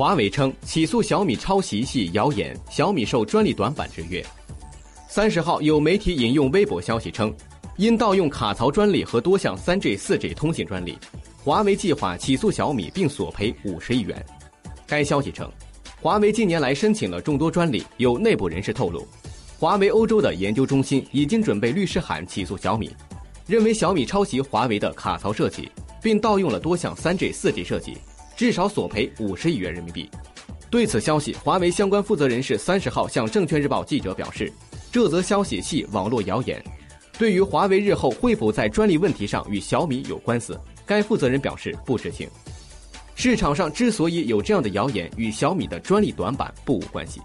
华为称起诉小米抄袭系谣言，小米受专利短板制约。三十号有媒体引用微博消息称，因盗用卡槽专利和多项三 G、四 G 通信专利，华为计划起诉小米并索赔五十亿元。该消息称，华为近年来申请了众多专利，有内部人士透露，华为欧洲的研究中心已经准备律师函起诉小米，认为小米抄袭华为的卡槽设计，并盗用了多项三 G、四 G 设计，至少索赔五十亿元人民币。对此消息，华为相关负责人士三十号向证券日报记者表示，这则消息系网络谣言。对于华为日后会否在专利问题上与小米有官司，该负责人表示不知情。市场上之所以有这样的谣言，与小米的专利短板不无关系。